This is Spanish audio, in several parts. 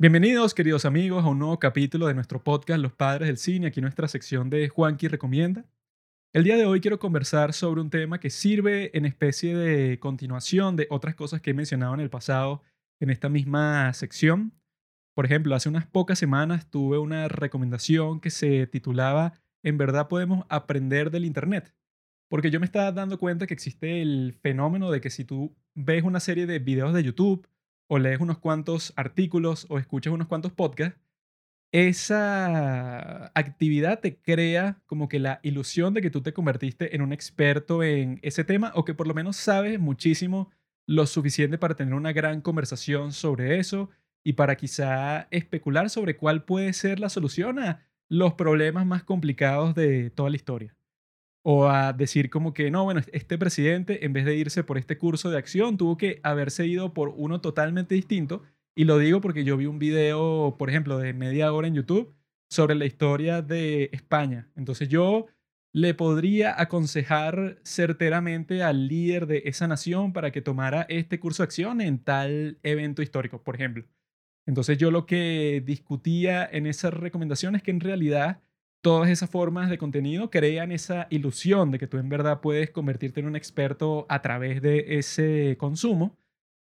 Bienvenidos, queridos amigos, a un nuevo capítulo de nuestro podcast Los Padres del Cine, aquí nuestra sección de Juanqui Recomienda. El día de hoy quiero conversar sobre un tema que sirve en especie de continuación de otras cosas que he mencionado en el pasado en esta misma sección. Por ejemplo, hace unas pocas semanas tuve una recomendación que se titulaba En verdad podemos aprender del Internet. Porque yo me estaba dando cuenta que existe el fenómeno de que si tú ves una serie de videos de YouTube, o lees unos cuantos artículos o escuchas unos cuantos podcasts, esa actividad te crea como que la ilusión de que tú te convertiste en un experto en ese tema o que por lo menos sabes muchísimo lo suficiente para tener una gran conversación sobre eso y para quizá especular sobre cuál puede ser la solución a los problemas más complicados de toda la historia o a decir como que no, bueno, este presidente en vez de irse por este curso de acción tuvo que haberse ido por uno totalmente distinto. Y lo digo porque yo vi un video, por ejemplo, de media hora en YouTube sobre la historia de España. Entonces yo le podría aconsejar certeramente al líder de esa nación para que tomara este curso de acción en tal evento histórico, por ejemplo. Entonces yo lo que discutía en esa recomendación es que en realidad todas esas formas de contenido crean esa ilusión de que tú en verdad puedes convertirte en un experto a través de ese consumo,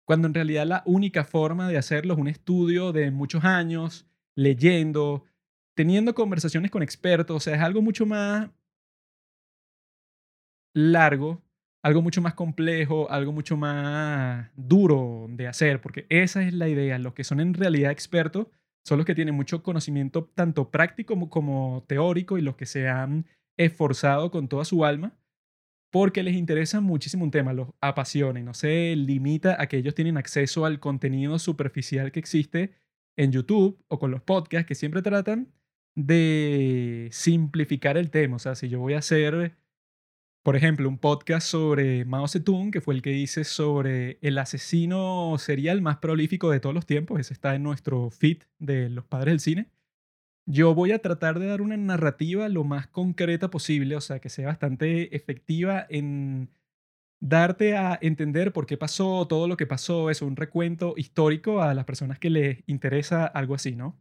cuando en realidad la única forma de hacerlo es un estudio de muchos años, leyendo, teniendo conversaciones con expertos, o sea, es algo mucho más largo, algo mucho más complejo, algo mucho más duro de hacer, porque esa es la idea, los que son en realidad expertos son los que tienen mucho conocimiento tanto práctico como, teórico y los que se han esforzado con toda su alma porque les interesa muchísimo un tema, los apasiona no se limita a que ellos tienen acceso al contenido superficial que existe en YouTube o con los podcasts que siempre tratan de simplificar el tema. O sea, si yo voy a hacer por ejemplo, un podcast sobre Mao Zedong, que fue el que hice sobre el asesino serial más prolífico de todos los tiempos. Ese está en nuestro feed de los padres del cine. Yo voy a tratar de dar una narrativa lo más concreta posible, o sea, que sea bastante efectiva en darte a entender por qué pasó todo lo que pasó. Es un recuento histórico a las personas que les interesa algo así, ¿no?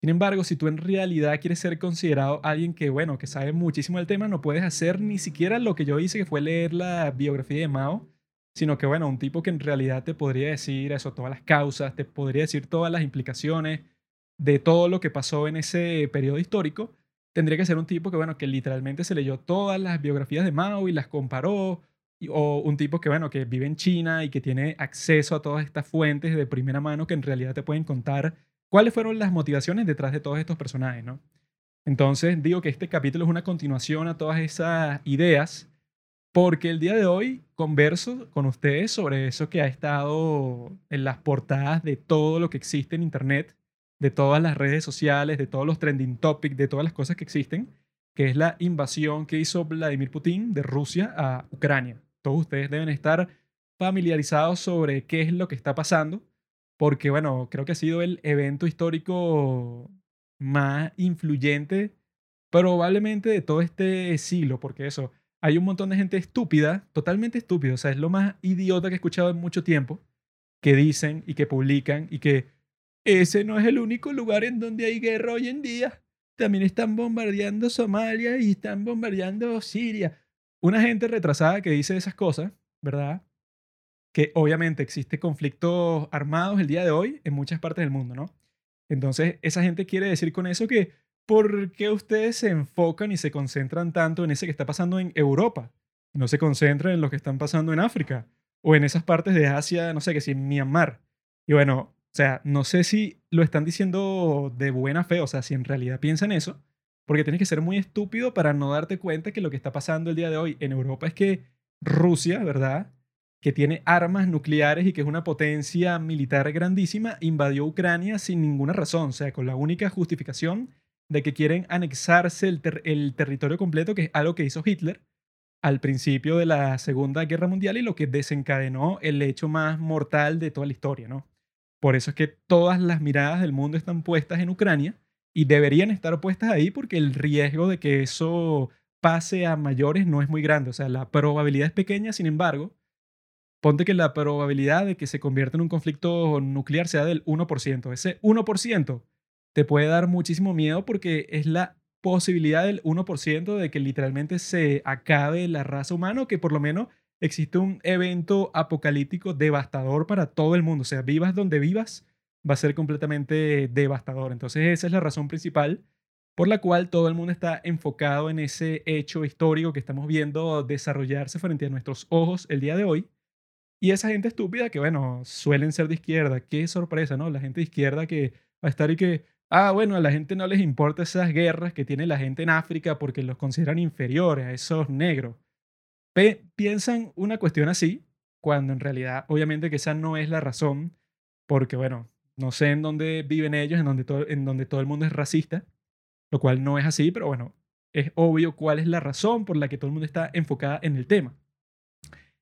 Sin embargo, si tú en realidad quieres ser considerado alguien que, bueno, que sabe muchísimo del tema, no puedes hacer ni siquiera lo que yo hice, que fue leer la biografía de Mao, sino que, bueno, un tipo que en realidad te podría decir eso, todas las causas, te podría decir todas las implicaciones de todo lo que pasó en ese periodo histórico, tendría que ser un tipo que, bueno, que literalmente se leyó todas las biografías de Mao y las comparó, o un tipo que, bueno, que vive en China y que tiene acceso a todas estas fuentes de primera mano que en realidad te pueden contar cuáles fueron las motivaciones detrás de todos estos personajes, ¿no? Entonces digo que este capítulo es una continuación a todas esas ideas, porque el día de hoy converso con ustedes sobre eso que ha estado en las portadas de todo lo que existe en Internet, de todas las redes sociales, de todos los trending topics, de todas las cosas que existen, que es la invasión que hizo Vladimir Putin de Rusia a Ucrania. Todos ustedes deben estar familiarizados sobre qué es lo que está pasando porque bueno, creo que ha sido el evento histórico más influyente probablemente de todo este siglo, porque eso, hay un montón de gente estúpida, totalmente estúpida, o sea, es lo más idiota que he escuchado en mucho tiempo, que dicen y que publican y que ese no es el único lugar en donde hay guerra hoy en día. También están bombardeando Somalia y están bombardeando Siria. Una gente retrasada que dice esas cosas, ¿verdad? Que obviamente existe conflictos armados el día de hoy en muchas partes del mundo, ¿no? Entonces, esa gente quiere decir con eso que, ¿por qué ustedes se enfocan y se concentran tanto en ese que está pasando en Europa? No se concentran en lo que están pasando en África o en esas partes de Asia, no sé, que si en Myanmar. Y bueno, o sea, no sé si lo están diciendo de buena fe, o sea, si en realidad piensan eso, porque tienes que ser muy estúpido para no darte cuenta que lo que está pasando el día de hoy en Europa es que Rusia, ¿verdad? Que tiene armas nucleares y que es una potencia militar grandísima, invadió Ucrania sin ninguna razón, o sea, con la única justificación de que quieren anexarse el, territorio completo, que es algo que hizo Hitler al principio de la Segunda Guerra Mundial y lo que desencadenó el hecho más mortal de toda la historia, ¿no? Por eso es que todas las miradas del mundo están puestas en Ucrania y deberían estar puestas ahí porque el riesgo de que eso pase a mayores no es muy grande, o sea, la probabilidad es pequeña, sin embargo, ponte que la probabilidad de que se convierta en un conflicto nuclear sea del 1%. Ese 1% te puede dar muchísimo miedo porque es la posibilidad del 1% de que literalmente se acabe la raza humana o que por lo menos existe un evento apocalíptico devastador para todo el mundo. O sea, vivas donde vivas, va a ser completamente devastador. Entonces esa es la razón principal por la cual todo el mundo está enfocado en ese hecho histórico que estamos viendo desarrollarse frente a nuestros ojos el día de hoy. Y esa gente estúpida que, bueno, suelen ser de izquierda, qué sorpresa, ¿no? La gente de izquierda que va a estar y que, ah, bueno, a la gente no les importa esas guerras que tiene la gente en África porque los consideran inferiores a esos negros. piensan una cuestión así, cuando en realidad, obviamente que esa no es la razón, porque, bueno, no sé en dónde viven ellos, en donde todo, en donde todo el mundo es racista, lo cual no es así, pero bueno, es obvio cuál es la razón por la que todo el mundo está enfocada en el tema.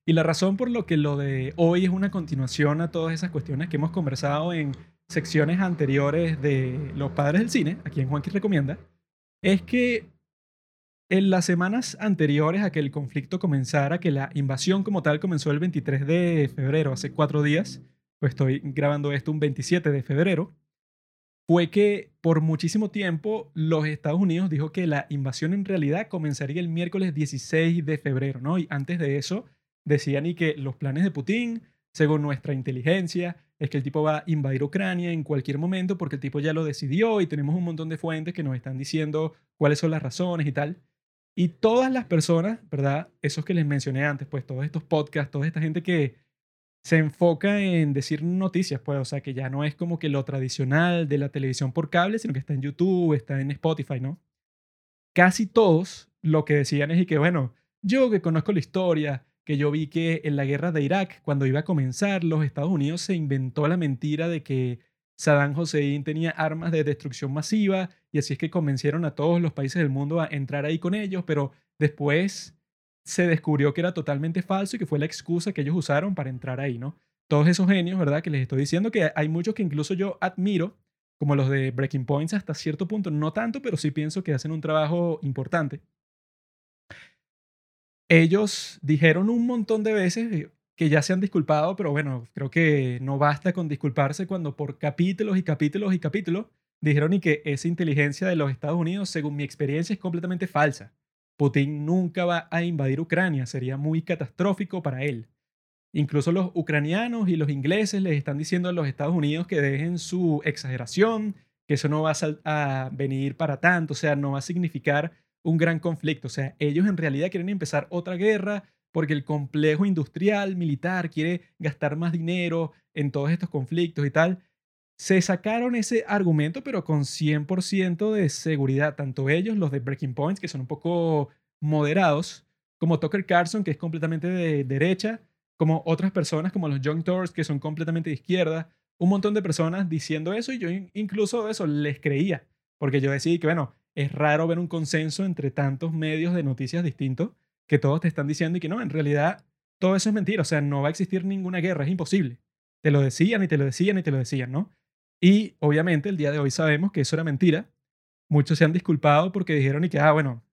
Y la razón por lo que lo de hoy es una continuación a todas esas cuestiones que hemos conversado en secciones anteriores de Los Padres del Cine, aquí en Juanqui Recomienda, es que en las semanas anteriores a que el conflicto comenzara, que la invasión como tal comenzó el 23 de febrero, hace cuatro días, pues estoy grabando esto un 27 de febrero, fue que por muchísimo tiempo los Estados Unidos dijo que la invasión en realidad comenzaría el miércoles 16 de febrero, ¿no? Y antes de eso decían y que los planes de Putin, según nuestra inteligencia, es que el tipo va a invadir Ucrania en cualquier momento porque el tipo ya lo decidió y tenemos un montón de fuentes que nos están diciendo cuáles son las razones y tal. Y todas las personas, ¿verdad? Esos que les mencioné antes, pues todos estos podcasts, toda esta gente que se enfoca en decir noticias, pues, o sea, que ya no es como que lo tradicional de la televisión por cable, sino que está en YouTube, está en Spotify, ¿no? Casi todos lo que decían es y que, bueno, yo que conozco la historia, que yo vi que en la guerra de Irak, cuando iba a comenzar, los Estados Unidos se inventó la mentira de que Saddam Hussein tenía armas de destrucción masiva y así es que convencieron a todos los países del mundo a entrar ahí con ellos, pero después se descubrió que era totalmente falso y que fue la excusa que ellos usaron para entrar ahí, ¿no? Todos esos genios, ¿verdad? Que les estoy diciendo que hay muchos que incluso yo admiro, como los de Breaking Points hasta cierto punto, no tanto, pero sí pienso que hacen un trabajo importante. Ellos dijeron un montón de veces que ya se han disculpado, pero bueno, creo que no basta con disculparse cuando por capítulos y capítulos y capítulos dijeron y que esa inteligencia de los Estados Unidos, según mi experiencia, es completamente falsa. Putin nunca va a invadir Ucrania, sería muy catastrófico para él. Incluso los ucranianos y los ingleses les están diciendo a los Estados Unidos que dejen su exageración, que eso no va a, venir para tanto, o sea, no va a significar un gran conflicto. O sea, ellos en realidad quieren empezar otra guerra porque el complejo industrial, militar, quiere gastar más dinero en todos estos conflictos y tal se sacaron ese argumento, pero con 100% de seguridad, tanto ellos, los de Breaking Points, que son un poco moderados, como Tucker Carlson, que es completamente de derecha, como otras personas como los Young Turks, que son completamente de izquierda, un montón de personas diciendo eso y yo incluso eso les creía, porque yo decía que, bueno, es raro ver un consenso entre tantos medios de noticias distintos que todos te están diciendo y que no, en realidad todo eso es mentira, o sea, no va a existir ninguna guerra, es imposible. Te lo decían y te lo decían y te lo decían, ¿no? Y obviamente el día de hoy sabemos que eso era mentira. Muchos se han disculpado porque dijeron y que, ah, bueno,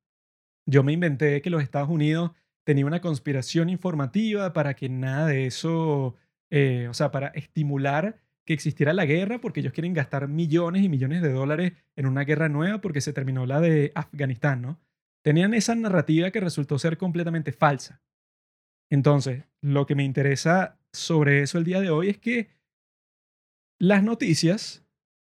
yo me inventé que los Estados Unidos tenían una conspiración informativa para que nada de eso, eh, o sea, para estimular que existiera la guerra porque ellos quieren gastar millones y millones de dólares en una guerra nueva porque se terminó la de Afganistán, ¿no? Tenían esa narrativa que resultó ser completamente falsa. Entonces, lo que me interesa sobre eso el día de hoy es que las noticias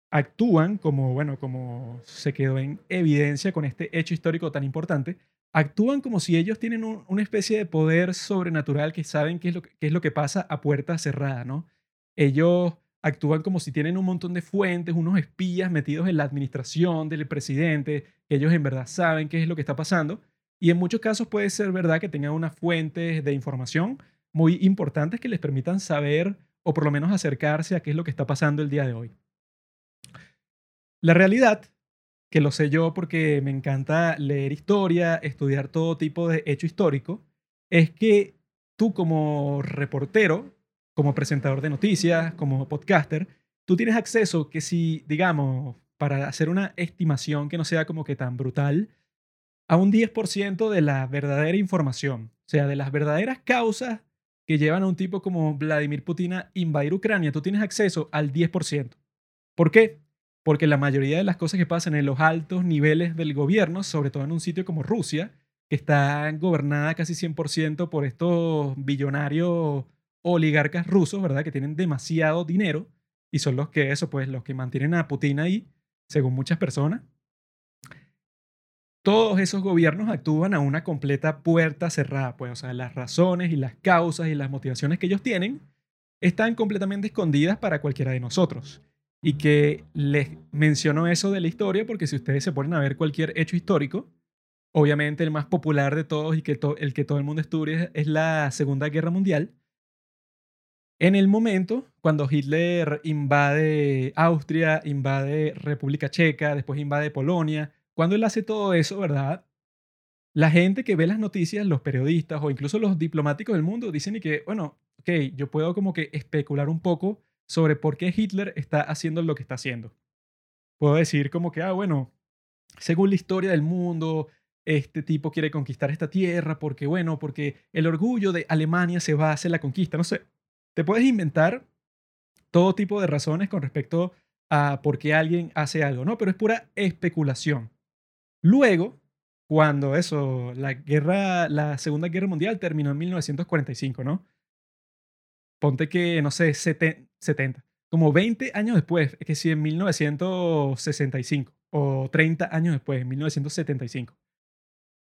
actúan como, bueno, como se quedó en evidencia con este hecho histórico tan importante, actúan como si ellos tienen una especie de poder sobrenatural que saben qué es, lo qué es lo que pasa a puerta cerrada, ¿no? Ellos actúan como si tienen un montón de fuentes, unos espías metidos en la administración del presidente, que ellos en verdad saben qué es lo que está pasando. Y en muchos casos puede ser verdad que tengan unas fuentes de información muy importantes que les permitan saber o por lo menos acercarse a qué es lo que está pasando el día de hoy. La realidad, que lo sé yo porque me encanta leer historia, estudiar todo tipo de hecho histórico, es que tú como reportero, como presentador de noticias, como podcaster, tú tienes acceso que si, digamos, para hacer una estimación que no sea como que tan brutal, a un 10% de la verdadera información, o sea, de las verdaderas causas que llevan a un tipo como Vladimir Putin a invadir Ucrania, tú tienes acceso al 10%. ¿Por qué? Porque la mayoría de las cosas que pasan en los altos niveles del gobierno, sobre todo en un sitio como Rusia, que está gobernada casi 100% por estos billonarios oligarcas rusos, ¿verdad? Que tienen demasiado dinero y son los que eso, pues los que mantienen a Putin ahí, según muchas personas. Todos esos gobiernos actúan a una completa puerta cerrada, pues, o sea, las razones y las causas y las motivaciones que ellos tienen están completamente escondidas para cualquiera de nosotros. Y que les menciono eso de la historia porque si ustedes se ponen a ver cualquier hecho histórico, obviamente el más popular de todos y que el que todo el mundo estudia es la Segunda Guerra Mundial, en el momento, cuando Hitler invade Austria, invade República Checa, después invade Polonia, cuando él hace todo eso, ¿verdad? La gente que ve las noticias, los periodistas o incluso los diplomáticos del mundo dicen y que, bueno, ok, yo puedo como que especular un poco sobre por qué Hitler está haciendo lo que está haciendo. Puedo decir como que, ah, bueno, según la historia del mundo, este tipo quiere conquistar esta tierra porque, bueno, porque el orgullo de Alemania se va a hacer la conquista, no sé. Te puedes inventar todo tipo de razones con respecto a por qué alguien hace algo, ¿no? Pero es pura especulación. Luego, cuando eso, la guerra, la Segunda Guerra Mundial terminó en 1945, ¿no? Ponte que, no sé, 70, como 20 años después, es que sí, en 1965 o 30 años después, en 1975.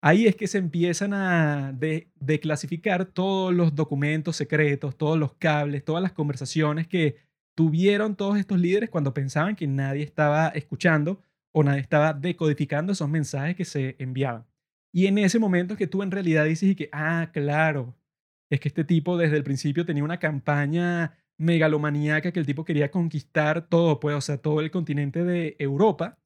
Ahí es que se empiezan a declasificar todos los documentos secretos, todos los cables, todas las conversaciones que tuvieron todos estos líderes cuando pensaban que nadie estaba escuchando o nadie estaba decodificando esos mensajes que se enviaban. Y en ese momento que tú en realidad dices que, ah, claro, es que este tipo desde el principio tenía una campaña megalomaníaca que el tipo quería conquistar todo, pues, o sea, todo el continente de Europa.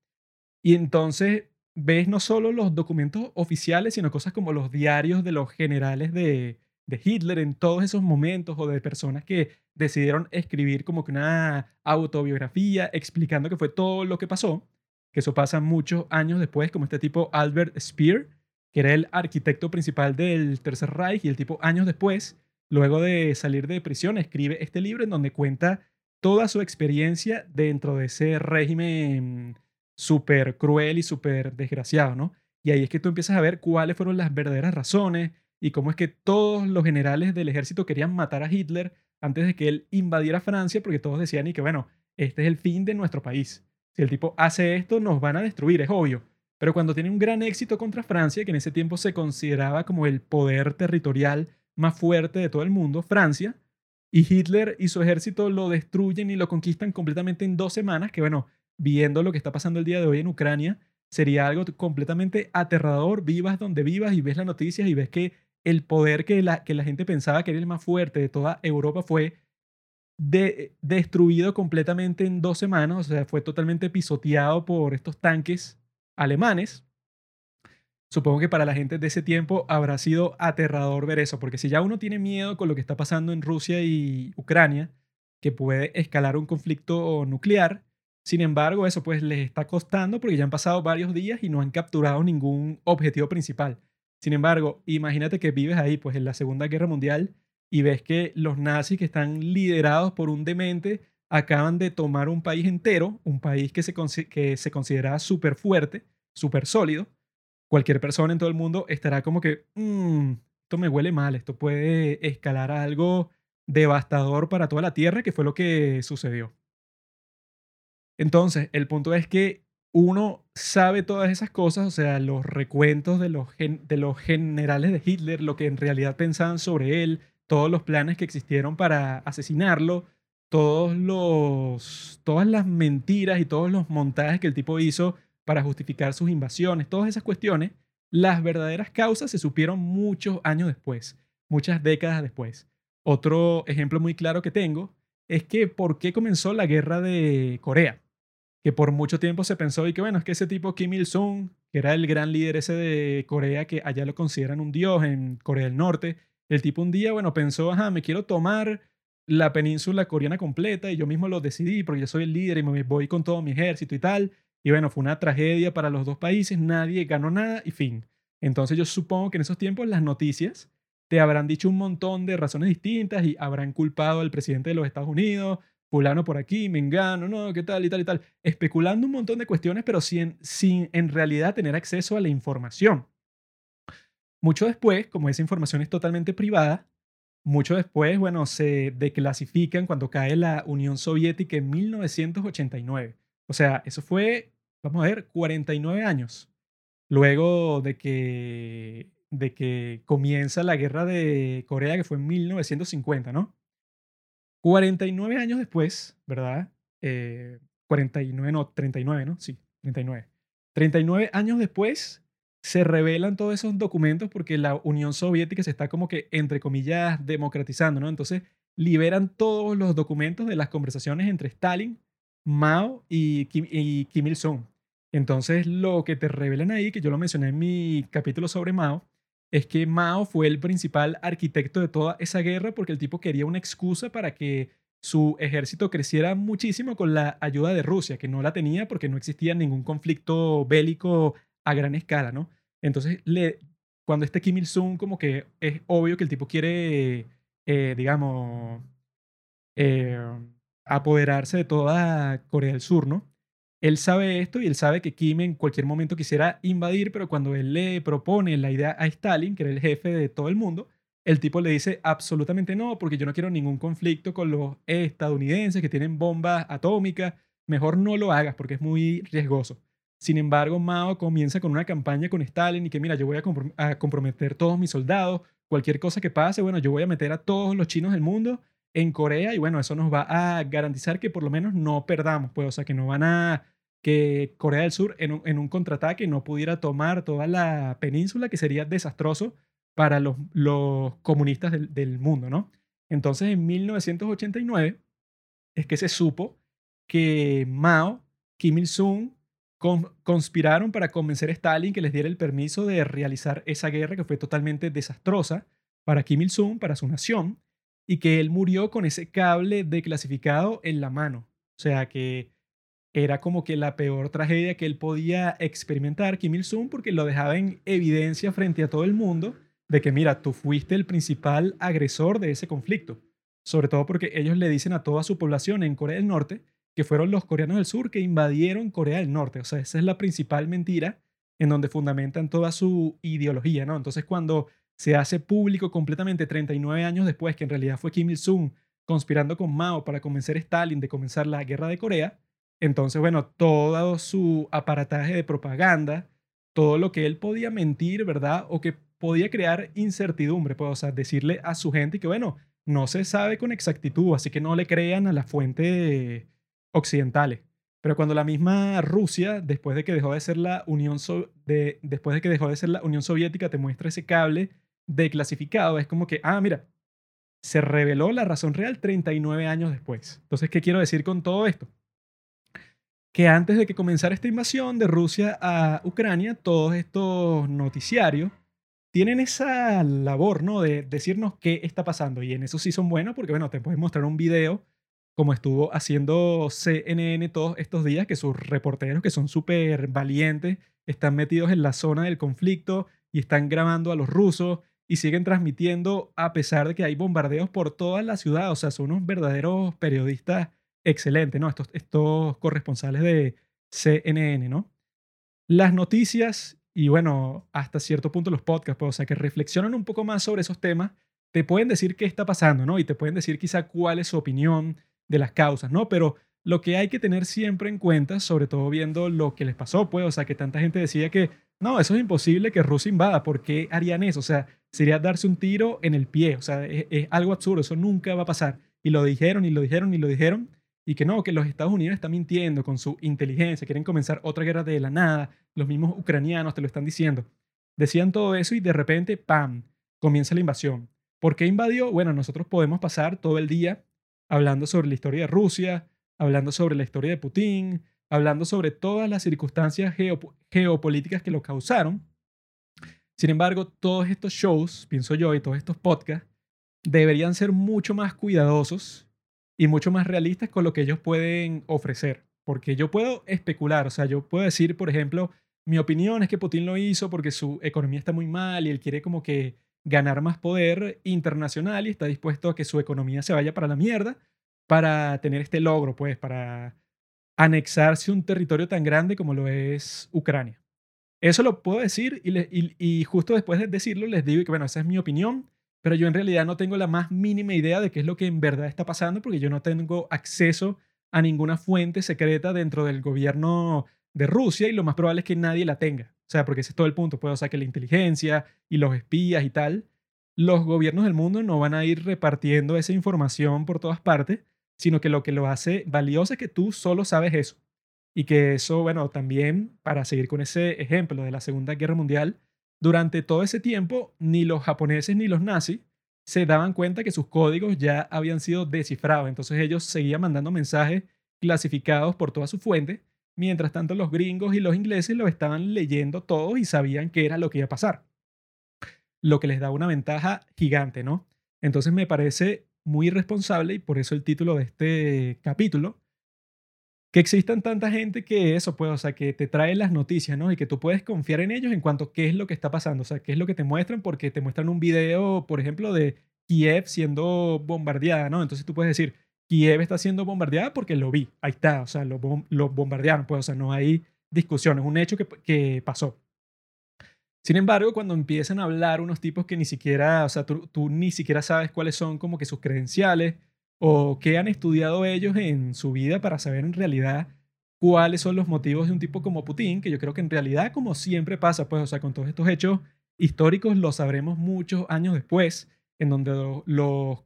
Y entonces ves no solo los documentos oficiales, sino cosas como los diarios de los generales de, Hitler en todos esos momentos o de personas que decidieron escribir como que una autobiografía explicando que fue todo lo que pasó, que eso pasa muchos años después, como este tipo Albert Speer, que era el arquitecto principal del Tercer Reich y el tipo años después, luego de salir de prisión, escribe este libro en donde cuenta toda su experiencia dentro de ese régimen súper cruel y súper desgraciado, ¿no? Y ahí es que tú empiezas a ver cuáles fueron las verdaderas razones y cómo es que todos los generales del ejército querían matar a Hitler antes de que él invadiera Francia, porque todos decían y que, bueno, este es el fin de nuestro país. Si el tipo hace esto, nos van a destruir, es obvio. Pero cuando tiene un gran éxito contra Francia, que en ese tiempo se consideraba como el poder territorial más fuerte de todo el mundo, Francia, y Hitler y su ejército lo destruyen y lo conquistan completamente en dos semanas, que bueno, viendo lo que está pasando el día de hoy en Ucrania, sería algo completamente aterrador. Vivas donde vivas y ves las noticias y ves que el poder que la, que la gente pensaba que era el más fuerte de toda Europa fue destruido completamente en dos semanas, o sea, fue totalmente pisoteado por estos tanques alemanes. Supongo que para la gente de ese tiempo habrá sido aterrador ver eso, porque si ya uno tiene miedo con lo que está pasando en Rusia y Ucrania, que puede escalar un conflicto nuclear, sin embargo, eso pues les está costando porque ya han pasado varios días y no han capturado ningún objetivo principal. Sin embargo, imagínate que vives ahí pues en la Segunda Guerra Mundial y ves que los nazis que están liderados por un demente acaban de tomar un país entero, un país que se, que se considera súper fuerte, súper sólido. Cualquier persona en todo el mundo estará como que, mmm, esto me huele mal, esto puede escalar algo devastador para toda la Tierra, que fue lo que sucedió. Entonces, el punto es que uno sabe todas esas cosas, o sea, los recuentos de los, de los generales de Hitler, lo que en realidad pensaban sobre él, todos los planes que existieron para asesinarlo, todos los, todas las mentiras y todos los montajes que el tipo hizo para justificar sus invasiones, todas esas cuestiones, las verdaderas causas se supieron muchos años después, muchas décadas después. Otro ejemplo muy claro que tengo es que por qué comenzó la guerra de Corea que por mucho tiempo se pensó y que bueno, es que ese tipo Kim Il-sung, que era el gran líder ese de Corea, que allá lo consideran un dios en Corea del Norte, el tipo un día, bueno, pensó, ajá, me quiero tomar la península coreana completa y yo mismo lo decidí porque yo soy el líder y me voy con todo mi ejército y tal. Y bueno, fue una tragedia para los dos países, nadie ganó nada y fin. Entonces yo supongo que en esos tiempos las noticias te habrán dicho un montón de razones distintas y habrán culpado al presidente de los Estados Unidos, fulano por aquí, mengano, no, qué tal y tal y tal, especulando un montón de cuestiones, pero sin, sin en realidad tener acceso a la información. Mucho después, como esa información es totalmente privada, mucho después, bueno, se declasifican cuando cae la Unión Soviética en 1989. O sea, eso fue, vamos a ver, 49 años luego de que, de que comienza la guerra de Corea, que fue en 1950, ¿no? 49 años después, ¿verdad? 49, eh, no, 39, ¿no? Sí, 39. 39 años después se revelan todos esos documentos porque la Unión Soviética se está como que, entre comillas, democratizando, ¿no? Entonces liberan todos los documentos de las conversaciones entre Stalin, Mao y Kim Il-sung. Entonces lo que te revelan ahí, que yo lo mencioné en mi capítulo sobre Mao, es que Mao fue el principal arquitecto de toda esa guerra porque el tipo quería una excusa para que su ejército creciera muchísimo con la ayuda de Rusia, que no la tenía porque no existía ningún conflicto bélico a gran escala, ¿no? Entonces, le, cuando este Kim Il-sung, como que es obvio que el tipo quiere, eh, digamos, eh, apoderarse de toda Corea del Sur, ¿no? Él sabe esto y él sabe que Kim en cualquier momento quisiera invadir, pero cuando él le propone la idea a Stalin, que era el jefe de todo el mundo, el tipo le dice absolutamente no, porque yo no quiero ningún conflicto con los estadounidenses que tienen bombas atómicas, mejor no lo hagas porque es muy riesgoso. Sin embargo, Mao comienza con una campaña con Stalin y que mira, yo voy a, a comprometer todos mis soldados, cualquier cosa que pase, bueno, yo voy a meter a todos los chinos del mundo en Corea y bueno, eso nos va a garantizar que por lo menos no perdamos, pues, o sea, que no van a que Corea del Sur en un, contraataque no pudiera tomar toda la península, que sería desastroso para los, comunistas del, mundo, ¿no? Entonces, en 1989 es que se supo que Mao, Kim Il-sung, conspiraron para convencer a Stalin que les diera el permiso de realizar esa guerra que fue totalmente desastrosa para Kim Il-sung, para su nación, y que él murió con ese cable declasificado en la mano. O sea que era como que la peor tragedia que él podía experimentar, Kim Il-sung, porque lo dejaba en evidencia frente a todo el mundo de que, mira, tú fuiste el principal agresor de ese conflicto. Sobre todo porque ellos le dicen a toda su población en Corea del Norte que fueron los coreanos del sur que invadieron Corea del Norte. O sea, esa es la principal mentira en donde fundamentan toda su ideología, ¿no? Entonces, cuando se hace público completamente 39 años después que en realidad fue Kim Il-sung conspirando con Mao para convencer a Stalin de comenzar la guerra de Corea, entonces, bueno, todo su aparataje de propaganda, todo lo que él podía mentir, ¿verdad? O que podía crear incertidumbre, pues, o sea, decirle a su gente que, bueno, no se sabe con exactitud, así que no le crean a las fuentes occidentales. Pero cuando la misma Rusia, después de que dejó de ser la Unión, de, después de que dejó de ser la Unión Soviética, te muestra ese cable declasificado, es como que, ah, mira, se reveló la razón real 39 años después. Entonces, ¿qué quiero decir con todo esto? Que antes de que comenzara esta invasión de Rusia a Ucrania, todos estos noticiarios tienen esa labor, ¿no? De decirnos qué está pasando. Y en eso sí son buenos porque, bueno, te pueden mostrar un video como estuvo haciendo CNN todos estos días, que sus reporteros, que son súper valientes, están metidos en la zona del conflicto y están grabando a los rusos y siguen transmitiendo a pesar de que hay bombardeos por toda la ciudad. O sea, son unos verdaderos periodistas excelente, ¿no? Estos, estos corresponsales de CNN, ¿no? Las noticias y bueno, hasta cierto punto los podcasts, pues, o sea, que reflexionan un poco más sobre esos temas, te pueden decir qué está pasando, ¿no? Y te pueden decir quizá cuál es su opinión de las causas, ¿no? Pero lo que hay que tener siempre en cuenta, sobre todo viendo lo que les pasó, pues, o sea, que tanta gente decía que, no, eso es imposible que Rusia invada, ¿por qué harían eso? O sea, sería darse un tiro en el pie, o sea, es algo absurdo, eso nunca va a pasar. Y lo dijeron y lo dijeron y lo dijeron, y que no, que los Estados Unidos están mintiendo con su inteligencia, quieren comenzar otra guerra de la nada, los mismos ucranianos te lo están diciendo. Decían todo eso y de repente, ¡pam!, comienza la invasión. ¿Por qué invadió? Bueno, nosotros podemos pasar todo el día hablando sobre la historia de Rusia, hablando sobre la historia de Putin, hablando sobre todas las circunstancias geopolíticas que lo causaron. Sin embargo, todos estos shows, pienso yo, y todos estos podcasts, deberían ser mucho más cuidadosos y mucho más realistas con lo que ellos pueden ofrecer. Porque yo puedo especular, o sea, yo puedo decir, por ejemplo, mi opinión es que Putin lo hizo porque su economía está muy mal y él quiere como que ganar más poder internacional y está dispuesto a que su economía se vaya para la mierda para tener este logro, pues, para anexarse un territorio tan grande como lo es Ucrania. Eso lo puedo decir y, y, justo después de decirlo les digo que, bueno, esa es mi opinión, pero yo en realidad no tengo la más mínima idea de qué es lo que en verdad está pasando porque yo no tengo acceso a ninguna fuente secreta dentro del gobierno de Rusia y lo más probable es que nadie la tenga. O sea, porque ese es todo el punto. Puedo, o sea, que la inteligencia y los espías y tal, los gobiernos del mundo no van a ir repartiendo esa información por todas partes, sino que lo que lo hace valioso es que tú solo sabes eso. Y que eso, bueno, también, para seguir con ese ejemplo de la Segunda Guerra Mundial, durante todo ese tiempo, ni los japoneses ni los nazis se daban cuenta que sus códigos ya habían sido descifrados. Entonces ellos seguían mandando mensajes clasificados por todas sus fuentes Mientras tanto, los gringos y los ingleses lo estaban leyendo todos y sabían qué era lo que iba a pasar. Lo que les da una ventaja gigante, ¿no? Entonces me parece muy irresponsable y por eso el título de este capítulo, que existan tanta gente que eso puede, o sea, que te trae las noticias, ¿no? Y que tú puedes confiar en ellos en cuanto a qué es lo que está pasando, o sea, qué es lo que te muestran, porque te muestran un video, por ejemplo, de Kiev siendo bombardeada, ¿no? Entonces tú puedes decir, Kiev está siendo bombardeada porque lo vi, ahí está, o sea, lo, bombardearon, pues, o sea, no hay discusión, es un hecho que, que, pasó. Sin embargo, cuando empiezan a hablar unos tipos que ni siquiera, o sea, tú, tú, ni siquiera sabes cuáles son como que sus credenciales o qué han estudiado ellos en su vida para saber en realidad cuáles son los motivos de un tipo como Putin, que yo creo que en realidad, como siempre pasa, pues, o sea, con todos estos hechos históricos, lo sabremos muchos años después, en donde los,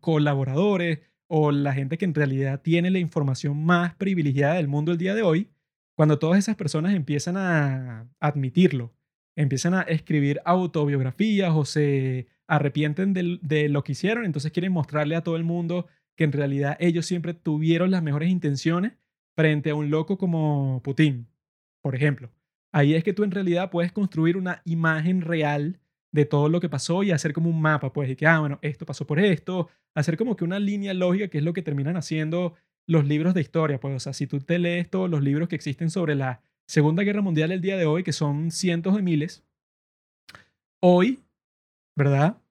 colaboradores o la gente que en realidad tiene la información más privilegiada del mundo el día de hoy, cuando todas esas personas empiezan a admitirlo, empiezan a escribir autobiografías o se arrepienten de, lo que hicieron, entonces quieren mostrarle a todo el mundo que en realidad ellos siempre tuvieron las mejores intenciones frente a un loco como Putin, por ejemplo. Ahí es que tú en realidad puedes construir una imagen real de todo lo que pasó y hacer como un mapa, pues, y que, ah, bueno, esto pasó por esto, hacer como que una línea lógica, que es lo que terminan haciendo los libros de historia, pues, o sea, si tú te lees todos los libros que existen sobre la Segunda Guerra Mundial el día de hoy, que son cientos de miles, hoy, ¿verdad?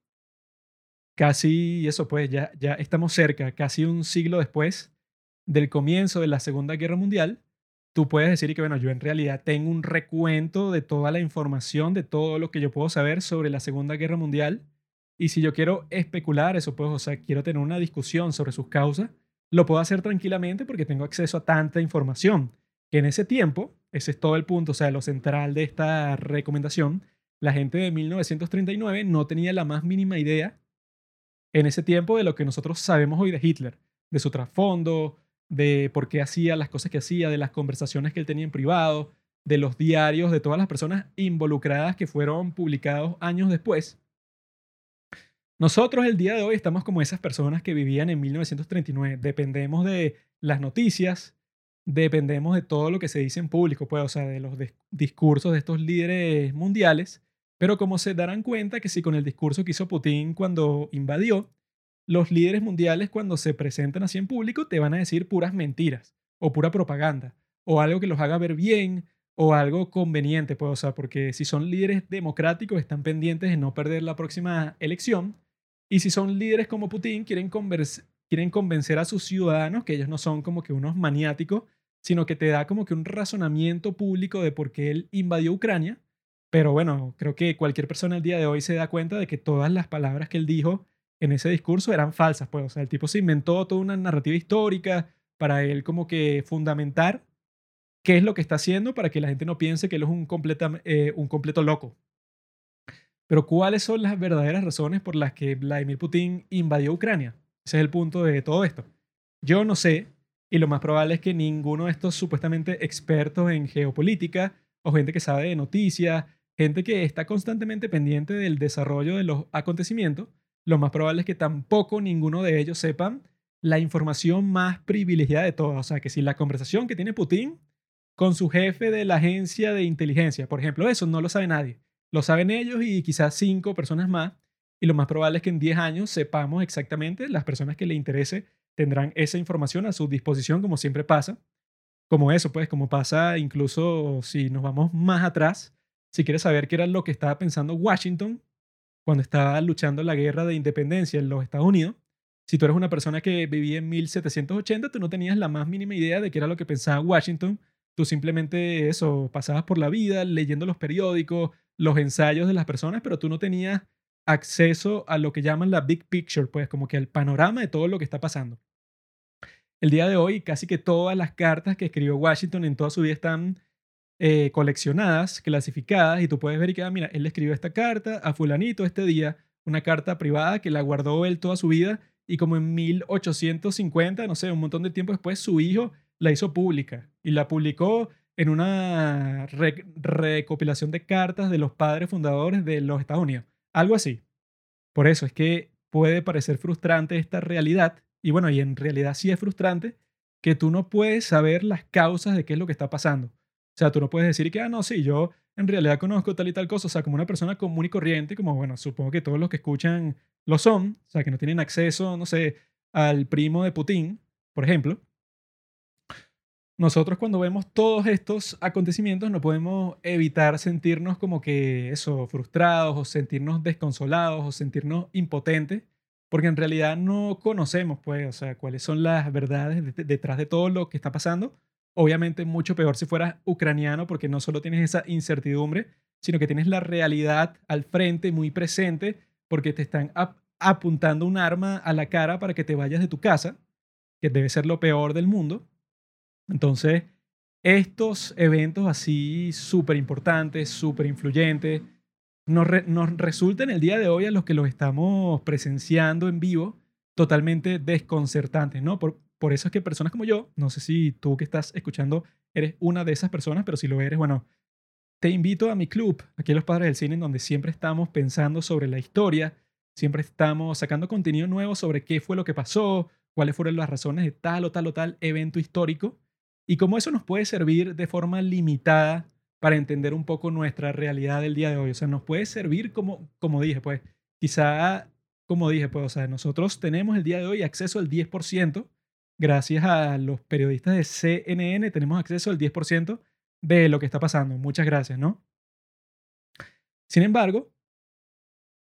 Casi, eso pues, ya, ya estamos cerca, casi un siglo después del comienzo de la Segunda Guerra Mundial, tú puedes decir que, bueno, yo en realidad tengo un recuento de toda la información, de todo lo que yo puedo saber sobre la Segunda Guerra Mundial. Y si yo quiero especular eso, pues, o sea, quiero tener una discusión sobre sus causas, lo puedo hacer tranquilamente porque tengo acceso a tanta información. Que en ese tiempo, ese es todo el punto, o sea, lo central de esta recomendación, la gente de 1939 no tenía la más mínima idea en ese tiempo de lo que nosotros sabemos hoy de Hitler, de su trasfondo, de por qué hacía las cosas que hacía, de las conversaciones que él tenía en privado, de los diarios de todas las personas involucradas que fueron publicados años después. Nosotros el día de hoy estamos como esas personas que vivían en 1939. Dependemos de las noticias, dependemos de todo lo que se dice en público, pues, o sea, de los discursos de estos líderes mundiales. Pero como se darán cuenta que si con el discurso que hizo Putin cuando invadió, los líderes mundiales cuando se presentan así en público te van a decir puras mentiras o pura propaganda o algo que los haga ver bien o algo conveniente, pues, o sea, porque si son líderes democráticos están pendientes de no perder la próxima elección y si son líderes como Putin quieren, quieren convencer a sus ciudadanos que ellos no son como que unos maniáticos, sino que te da como que un razonamiento público de por qué él invadió Ucrania. Pero bueno, creo que cualquier persona el día de hoy se da cuenta de que todas las palabras que él dijo en ese discurso eran falsas, pues, o sea, el tipo se inventó toda una narrativa histórica para él como que fundamentar qué es lo que está haciendo para que la gente no piense que él es un, completa, eh, un completo loco. Pero ¿cuáles son las verdaderas razones por las que Vladimir Putin invadió Ucrania? Ese es el punto de todo esto. Yo no sé, y lo más probable es que ninguno de estos supuestamente expertos en geopolítica o gente que sabe de noticias, gente que está constantemente pendiente del desarrollo de los acontecimientos, lo más probable es que tampoco ninguno de ellos sepan la información más privilegiada de todas. O sea, que si la conversación que tiene Putin con su jefe de la agencia de inteligencia, por ejemplo, eso no lo sabe nadie. Lo saben ellos y quizás cinco personas más. Y lo más probable es que en 10 años sepamos exactamente, las personas que le interese tendrán esa información a su disposición, como siempre pasa. Como eso, pues, como pasa incluso si nos vamos más atrás, si quieres saber qué era lo que estaba pensando Washington cuando estaba luchando la guerra de independencia en los Estados Unidos, si tú eres una persona que vivía en 1780, tú no tenías la más mínima idea de qué era lo que pensaba Washington. Tú simplemente eso, pasabas por la vida leyendo los periódicos, los ensayos de las personas, pero tú no tenías acceso a lo que llaman la big picture, pues como que al panorama de todo lo que está pasando. El día de hoy, casi que todas las cartas que escribió Washington en toda su vida están eh, coleccionadas, clasificadas, y tú puedes ver y que, ah, mira, él le escribió esta carta a fulanito este día, una carta privada que la guardó él toda su vida, y como en 1850, no sé, un montón de tiempo después, su hijo la hizo pública y la publicó en una recopilación de cartas de los padres fundadores de los Estados Unidos. Algo así. Por eso es que puede parecer frustrante esta realidad, y bueno, y en realidad sí es frustrante, que tú no puedes saber las causas de qué es lo que está pasando. O sea, tú no puedes decir que, ah, no, sí, yo en realidad conozco tal y tal cosa, o sea, como una persona común y corriente, como, bueno, supongo que todos los que escuchan lo son, o sea, que no tienen acceso, no sé, al primo de Putin, por ejemplo. Nosotros cuando vemos todos estos acontecimientos no podemos evitar sentirnos como que eso, frustrados o sentirnos desconsolados o sentirnos impotentes, porque en realidad no conocemos, pues, o sea, cuáles son las verdades detrás de todo lo que está pasando Obviamente mucho peor si fueras ucraniano porque no solo tienes esa incertidumbre, sino que tienes la realidad al frente, muy presente, porque te están apuntando un arma a la cara para que te vayas de tu casa, que debe ser lo peor del mundo. Entonces, estos eventos así súper importantes, súper influyentes, nos, nos resultan el día de hoy a los que los estamos presenciando en vivo totalmente desconcertantes, ¿no? Por, por eso es que personas como yo, no sé si tú que estás escuchando eres una de esas personas, pero si lo eres, bueno, te invito a mi club, aquí en Los Padres del Cine, en donde siempre estamos pensando sobre la historia, siempre estamos sacando contenido nuevo sobre qué fue lo que pasó, cuáles fueron las razones de tal o tal o tal evento histórico, y cómo eso nos puede servir de forma limitada para entender un poco nuestra realidad del día de hoy. O sea, nos puede servir como, como dije, pues quizá, como dije, pues, o sea, nosotros tenemos el día de hoy acceso al 10% gracias a los periodistas de CNN tenemos acceso al 10% de lo que está pasando. Muchas gracias, ¿no? Sin embargo,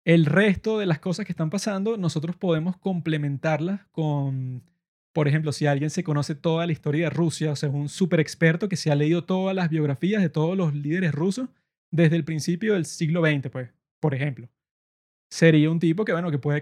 el resto de las cosas que están pasando, nosotros podemos complementarlas con, por ejemplo, si alguien se conoce toda la historia de Rusia, o sea, un super experto que se ha leído todas las biografías de todos los líderes rusos desde el principio del siglo XX, pues, por ejemplo sería un tipo que, bueno, que puede,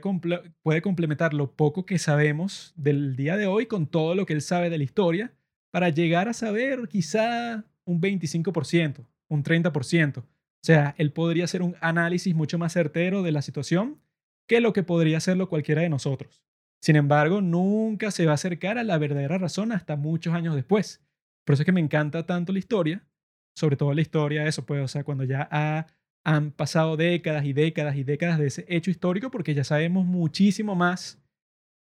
puede complementar lo poco que sabemos del día de hoy con todo lo que él sabe de la historia para llegar a saber quizá un 25%, un 30%. O sea, él podría hacer un análisis mucho más certero de la situación que lo que podría hacerlo cualquiera de nosotros. Sin embargo, nunca se va a acercar a la verdadera razón hasta muchos años después. Por eso es que me encanta tanto la historia, sobre todo la historia, eso pues, o sea, cuando ya ha han pasado décadas y décadas y décadas de ese hecho histórico porque ya sabemos muchísimo más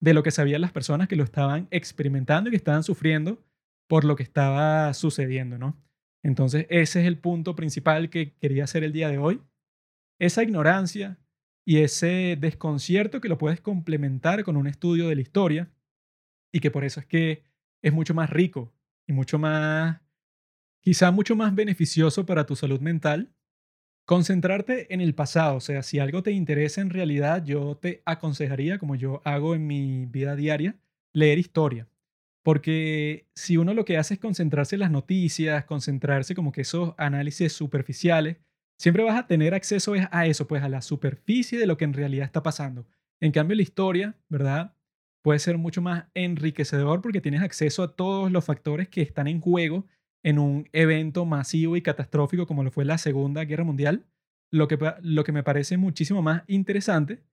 de lo que sabían las personas que lo estaban experimentando y que estaban sufriendo por lo que estaba sucediendo, ¿no? Entonces, ese es el punto principal que quería hacer el día de hoy. Esa ignorancia y ese desconcierto que lo puedes complementar con un estudio de la historia y que por eso es que es mucho más rico y mucho más, quizá mucho más beneficioso para tu salud mental Concentrarte en el pasado, o sea, si algo te interesa en realidad, yo te aconsejaría, como yo hago en mi vida diaria, leer historia. Porque si uno lo que hace es concentrarse en las noticias, concentrarse como que esos análisis superficiales, siempre vas a tener acceso a eso, pues a la superficie de lo que en realidad está pasando. En cambio, la historia, ¿verdad? Puede ser mucho más enriquecedor porque tienes acceso a todos los factores que están en juego en un evento masivo y catastrófico como lo fue la Segunda Guerra Mundial, lo que, lo que me parece muchísimo más interesante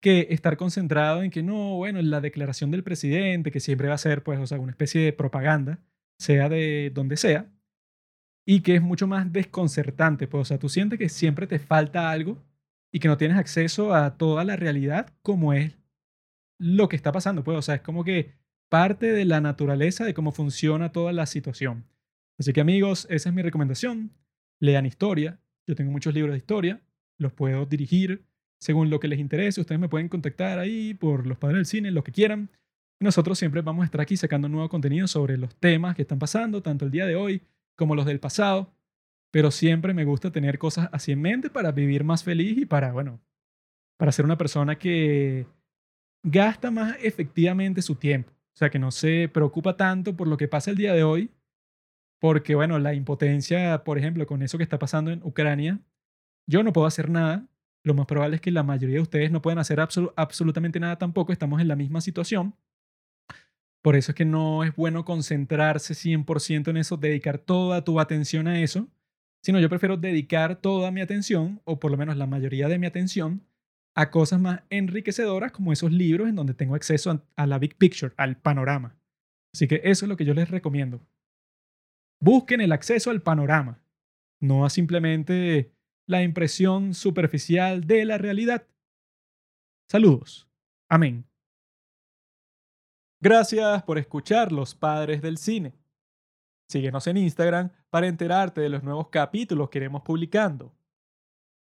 que estar concentrado en que no, bueno, en la declaración del presidente, que siempre va a ser, pues, o sea, una especie de propaganda, sea de donde sea, y que es mucho más desconcertante, pues, o sea, tú sientes que siempre te falta algo y que no tienes acceso a toda la realidad como es lo que está pasando, pues, o sea, es como que parte de la naturaleza de cómo funciona toda la situación. Así que amigos, esa es mi recomendación. Lean historia. Yo tengo muchos libros de historia. Los puedo dirigir según lo que les interese. Ustedes me pueden contactar ahí por los padres del cine, lo que quieran. nosotros siempre vamos a estar aquí sacando nuevo contenido sobre los temas que están pasando, tanto el día de hoy como los del pasado. Pero siempre me gusta tener cosas así en mente para vivir más feliz y para, bueno, para ser una persona que gasta más efectivamente su tiempo. O sea, que no se preocupa tanto por lo que pasa el día de hoy, porque, bueno, la impotencia, por ejemplo, con eso que está pasando en Ucrania, yo no puedo hacer nada. Lo más probable es que la mayoría de ustedes no puedan hacer absolutamente nada tampoco. Estamos en la misma situación. Por eso es que no es bueno concentrarse 100% en eso, dedicar toda tu atención a eso, sino yo prefiero dedicar toda mi atención, o por lo menos la mayoría de mi atención, a cosas más enriquecedoras como esos libros en donde tengo acceso a, la big picture, al panorama. Así que eso es lo que yo les recomiendo. Busquen el acceso al panorama, no a simplemente la impresión superficial de la realidad. Saludos. Amén. Gracias por escuchar Los Padres del Cine. Síguenos en Instagram para enterarte de los nuevos capítulos que iremos publicando.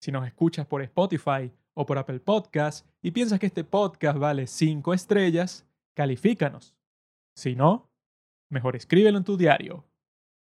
Si nos escuchas por Spotify o por Apple Podcast y piensas que este podcast vale 5 estrellas, califícanos. Si no, mejor escríbelo en tu diario.